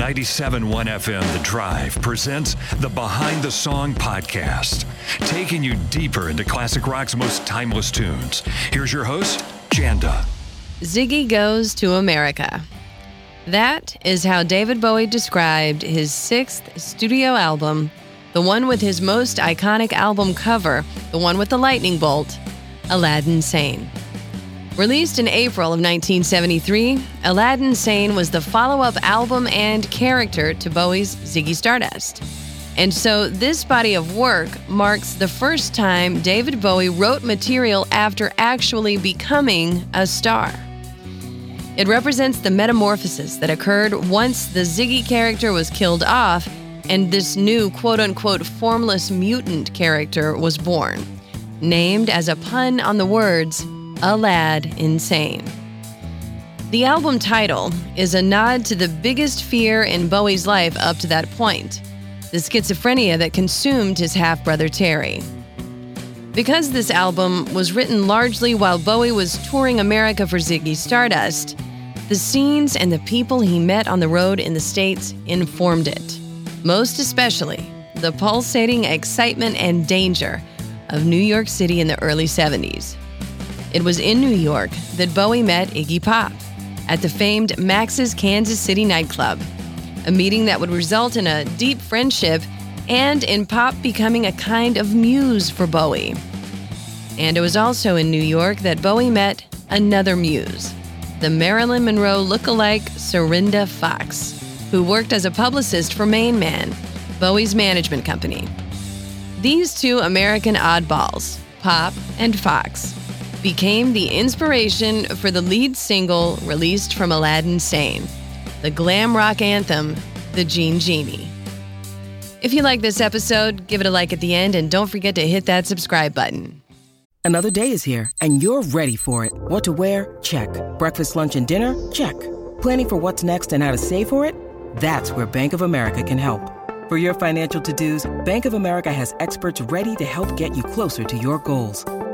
97.1 FM The Drive presents the Behind the Song podcast, taking you deeper into classic rock's most timeless tunes. Here's your host, Janda. Ziggy Goes to America. That is how David Bowie described his sixth studio album, the one with his most iconic album cover, the one with the lightning bolt, Aladdin Sane. Released in April of 1973, Aladdin Sane was the follow up album and character to Bowie's Ziggy Stardust. And so this body of work marks the first time David Bowie wrote material after actually becoming a star. It represents the metamorphosis that occurred once the Ziggy character was killed off and this new quote unquote formless mutant character was born, named as a pun on the words a Lad Insane. The album title is a nod to the biggest fear in Bowie's life up to that point the schizophrenia that consumed his half brother Terry. Because this album was written largely while Bowie was touring America for Ziggy Stardust, the scenes and the people he met on the road in the States informed it. Most especially, the pulsating excitement and danger of New York City in the early 70s. It was in New York that Bowie met Iggy Pop at the famed Max's Kansas City nightclub, a meeting that would result in a deep friendship and in Pop becoming a kind of muse for Bowie. And it was also in New York that Bowie met another muse, the Marilyn Monroe look-alike Cyrinda Foxe, who worked as a publicist for MainMan, Bowie's management company. These two American oddballs, Pop and Foxe, became the inspiration for the lead single released from Aladdin Sane, the glam rock anthem, The Jean Genie. If you like this episode, give it a like at the end and don't forget to hit that subscribe button. Another day is here and you're ready for it. What to wear? Check. Breakfast, lunch, and dinner? Check. Planning for what's next and how to save for it? That's where Bank of America can help. For your financial to dos, Bank of America has experts ready to help get you closer to your goals.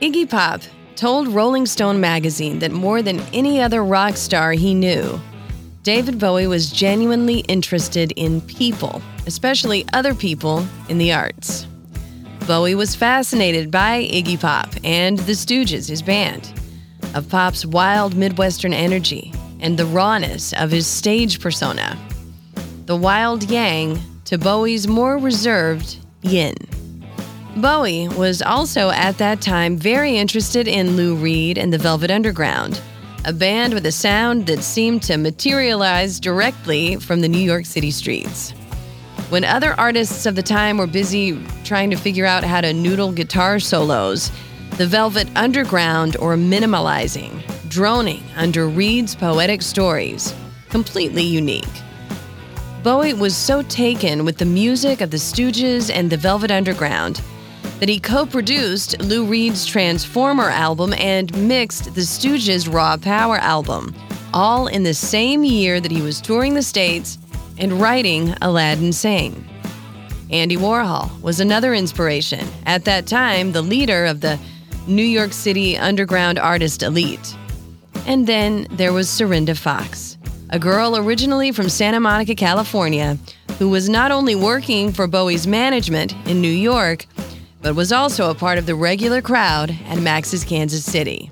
Iggy Pop told Rolling Stone magazine that more than any other rock star he knew, David Bowie was genuinely interested in people, especially other people in the arts. Bowie was fascinated by Iggy Pop and the Stooges, his band, of Pop's wild Midwestern energy and the rawness of his stage persona. The wild yang to Bowie's more reserved yin. Bowie was also at that time very interested in Lou Reed and the Velvet Underground, a band with a sound that seemed to materialize directly from the New York City streets. When other artists of the time were busy trying to figure out how to noodle guitar solos, the Velvet Underground or minimalizing, droning under Reed's poetic stories, completely unique. Bowie was so taken with the music of the Stooges and the Velvet Underground that he co produced Lou Reed's Transformer album and mixed the Stooges' Raw Power album, all in the same year that he was touring the States and writing Aladdin Sane. Andy Warhol was another inspiration, at that time, the leader of the New York City underground artist elite. And then there was Cyrinda Foxe, a girl originally from Santa Monica, California, who was not only working for Bowie's management in New York, but was also a part of the regular crowd at Max's Kansas City.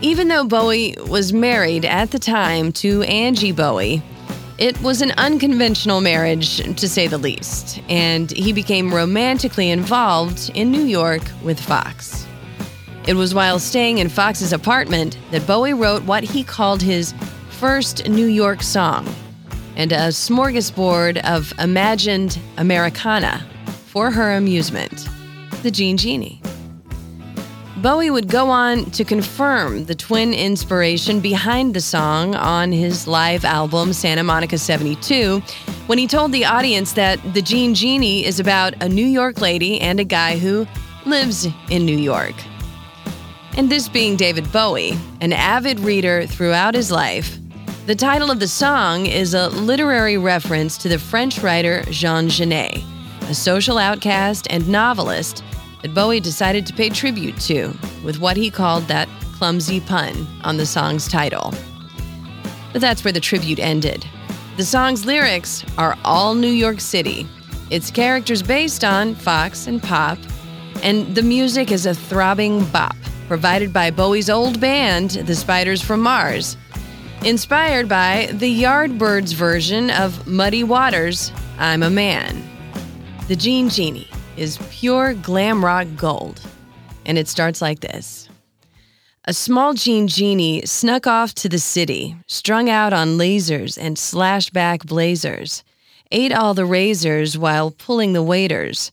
Even though Bowie was married at the time to Angie Bowie, it was an unconventional marriage, to say the least, and he became romantically involved in New York with Foxe. It was while staying in Foxe's apartment that Bowie wrote what he called his first New York song, and a smorgasbord of imagined Americana for her amusement the Jean Genie. Bowie would go on to confirm the twin inspiration behind the song on his live album Santa Monica 72 when he told the audience that The Jean Genie is about a New York lady and a guy who lives in New York. And this being David Bowie, an avid reader throughout his life, the title of the song is a literary reference to the French writer Jean Genet, a social outcast and novelist that Bowie decided to pay tribute to with what he called that clumsy pun on the song's title. But that's where the tribute ended. The song's lyrics are all New York City, its characters based on Foxe and Pop, and the music is a throbbing bop provided by Bowie's old band, The Spiders from Mars, inspired by the Yardbirds version of Muddy Waters' I'm a Man. The Jean Genie is pure glam rock gold. And it starts like this A small Jean Genie snuck off to the city, strung out on lasers and slashback blazers, ate all the razors while pulling the waiters,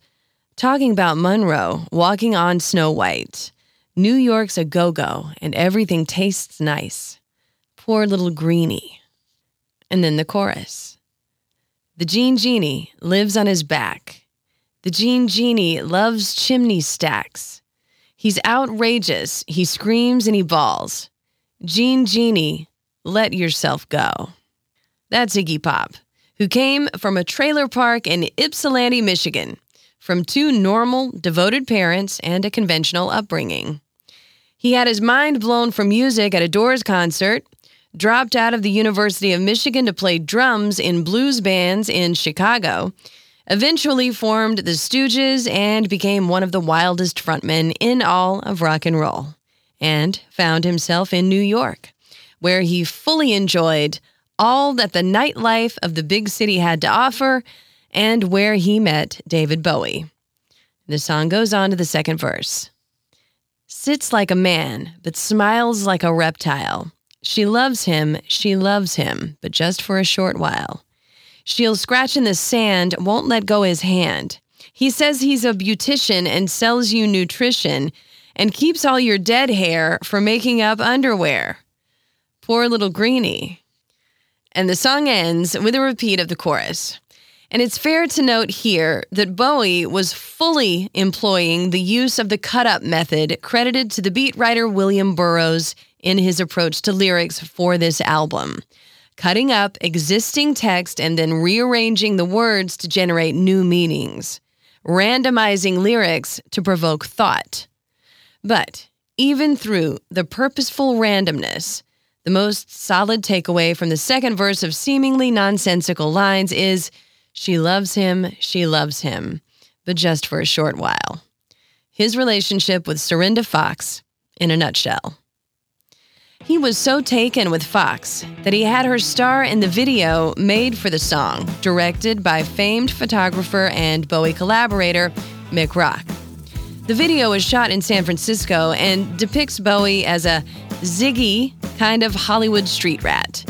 talking about Monroe, walking on Snow White. New York's a go go, and everything tastes nice. Poor little greenie. And then the chorus. The Jean Genie lives on his back the Jean Genie loves chimney stacks. He's outrageous. He screams and he bawls. Jean Genie, let yourself go. That's Iggy Pop, who came from a trailer park in Ypsilanti, Michigan, from two normal, devoted parents and a conventional upbringing. He had his mind blown from music at a Doors concert, dropped out of the University of Michigan to play drums in blues bands in Chicago, eventually formed the Stooges and became one of the wildest frontmen in all of rock and roll, and found himself in New York, where he fully enjoyed all that the nightlife of the big city had to offer and where he met David Bowie. The song goes on to the second verse. Sits like a man, but smiles like a reptile. She loves him, she loves him, but just for a short while. She'll scratch in the sand, won't let go his hand. He says he's a beautician and sells you nutrition and keeps all your dead hair for making up underwear. Poor little greenie. And the song ends with a repeat of the chorus. And it's fair to note here that Bowie was fully employing the use of the cut up method credited to the beat writer William Burroughs in his approach to lyrics for this album cutting up existing text and then rearranging the words to generate new meanings, randomizing lyrics to provoke thought. But even through the purposeful randomness, the most solid takeaway from the second verse of seemingly nonsensical lines is She loves him, she loves him, but just for a short while. His relationship with Cyrinda Foxe in a nutshell. He was so taken with Foxe that he had her star in the video made for the song, directed by famed photographer and Bowie collaborator Mick Rock. The video was shot in San Francisco and depicts Bowie as a ziggy kind of Hollywood street rat,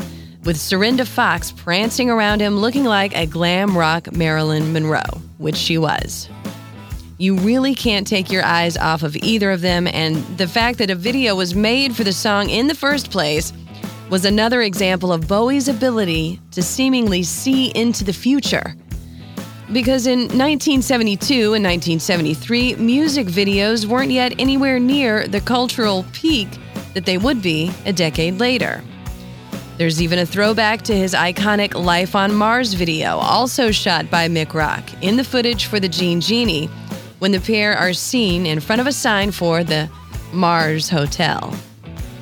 with Cyrinda Foxe prancing around him looking like a glam rock Marilyn Monroe, which she was. You really can't take your eyes off of either of them, and the fact that a video was made for the song in the first place was another example of Bowie's ability to seemingly see into the future. Because in 1972 and 1973, music videos weren't yet anywhere near the cultural peak that they would be a decade later. There's even a throwback to his iconic Life on Mars video, also shot by Mick Rock, in the footage for the Jean Genie, when the pair are seen in front of a sign for the Mars Hotel.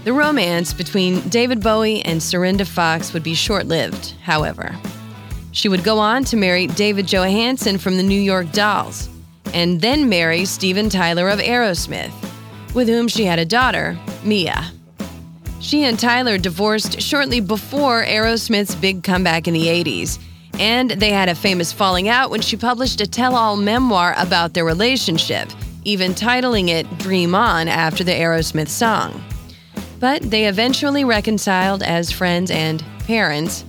The romance between David Bowie and Cyrinda Foxe would be short lived, however. She would go on to marry David Johansen from the New York Dolls, and then marry Steven Tyler of Aerosmith, with whom she had a daughter, Mia. She and Tyler divorced shortly before Aerosmith's big comeback in the 80s and they had a famous falling out when she published a tell all memoir about their relationship, even titling it Dream On after the Aerosmith song. But they eventually reconciled as friends and parents,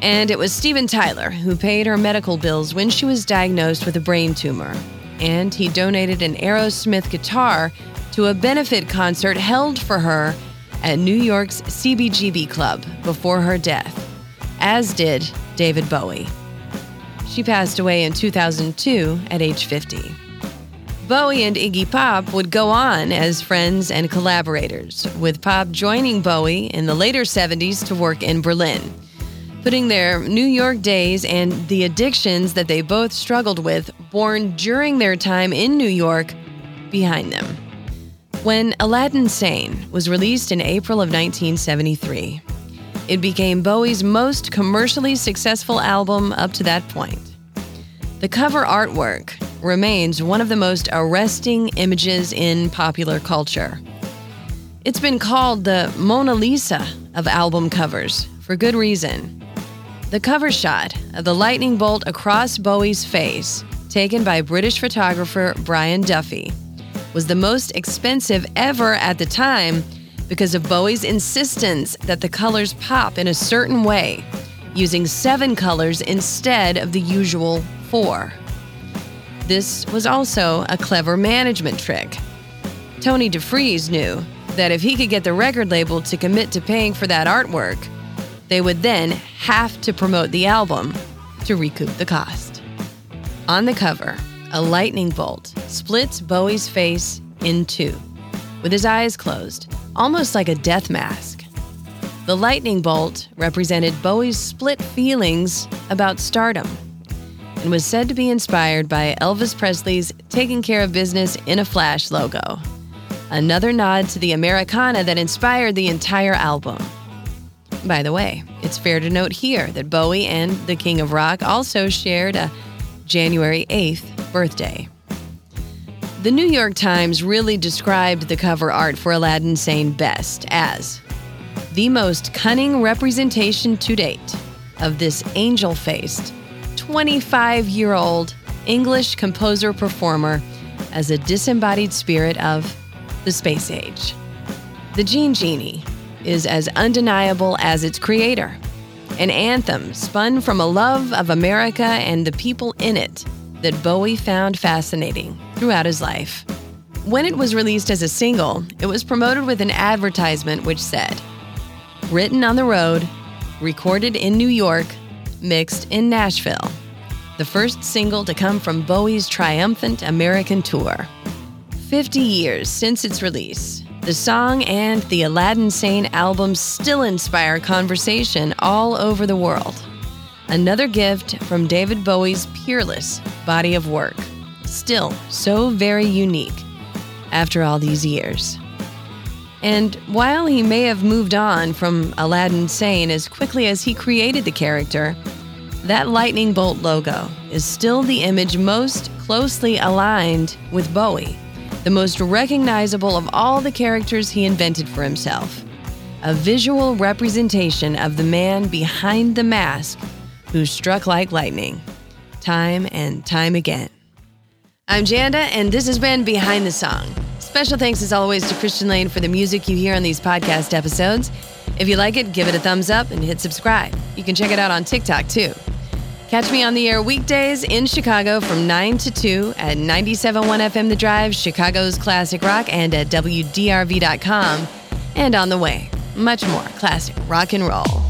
And it was Steven Tyler who paid her medical bills when she was diagnosed with a brain tumor. And he donated an Aerosmith guitar to a benefit concert held for her at New York's CBGB Club before her death, as did David Bowie. She passed away in 2002 at age 50. Bowie and Iggy Pop would go on as friends and collaborators, with Pop joining Bowie in the later 70s to work in Berlin, putting their New York days and the addictions that they both struggled with, born during their time in New York, behind them. When Aladdin Sane was released in April of 1973, it became Bowie's most commercially successful album up to that point. The cover artwork remains one of the most arresting images in popular culture. It's been called the Mona Lisa of album covers for good reason. The cover shot of the lightning bolt across Bowie's face, taken by British photographer Brian Duffy, was the most expensive ever at the time because of Bowie's insistence that the colors pop in a certain way, using seven colors instead of the usual four. This was also a clever management trick. Tony DeFries knew that if he could get the record label to commit to paying for that artwork, they would then have to promote the album to recoup the cost. On the cover, a lightning bolt splits Bowie's face in two, with his eyes closed, almost like a death mask. The lightning bolt represented Bowie's split feelings about stardom and was said to be inspired by Elvis Presley's Taking Care of Business in a Flash logo. Another nod to the Americana that inspired the entire album. By the way, it's fair to note here that Bowie and the King of Rock also shared a January 8th birthday. The New York Times really described the cover art for Aladdin Sane best as the most cunning representation to date of this angel faced, 25 year old English composer performer as a disembodied spirit of the space age. The Jean Genie is as undeniable as its creator, an anthem spun from a love of America and the people in it that Bowie found fascinating throughout his life. When it was released as a single, it was promoted with an advertisement which said, Written on the road, recorded in New York, mixed in Nashville, the first single to come from Bowie's triumphant American tour. 50 years since its release, the song and the Aladdin Sane album still inspire conversation all over the world. Another gift from David Bowie's peerless body of work, still so very unique after all these years. And while he may have moved on from Aladdin Sane as quickly as he created the character, that lightning bolt logo is still the image most closely aligned with Bowie, the most recognizable of all the characters he invented for himself. A visual representation of the man behind the mask who struck like lightning, time and time again. I'm Janda, and this has been Behind the Song. Special thanks, as always, to Christian Lane for the music you hear on these podcast episodes. If you like it, give it a thumbs up and hit subscribe. You can check it out on TikTok too. Catch me on the air weekdays in Chicago from 9 to 2 at 97.1 FM The Drive, Chicago's Classic Rock, and at WDRV.com. And on the way, much more classic rock and roll.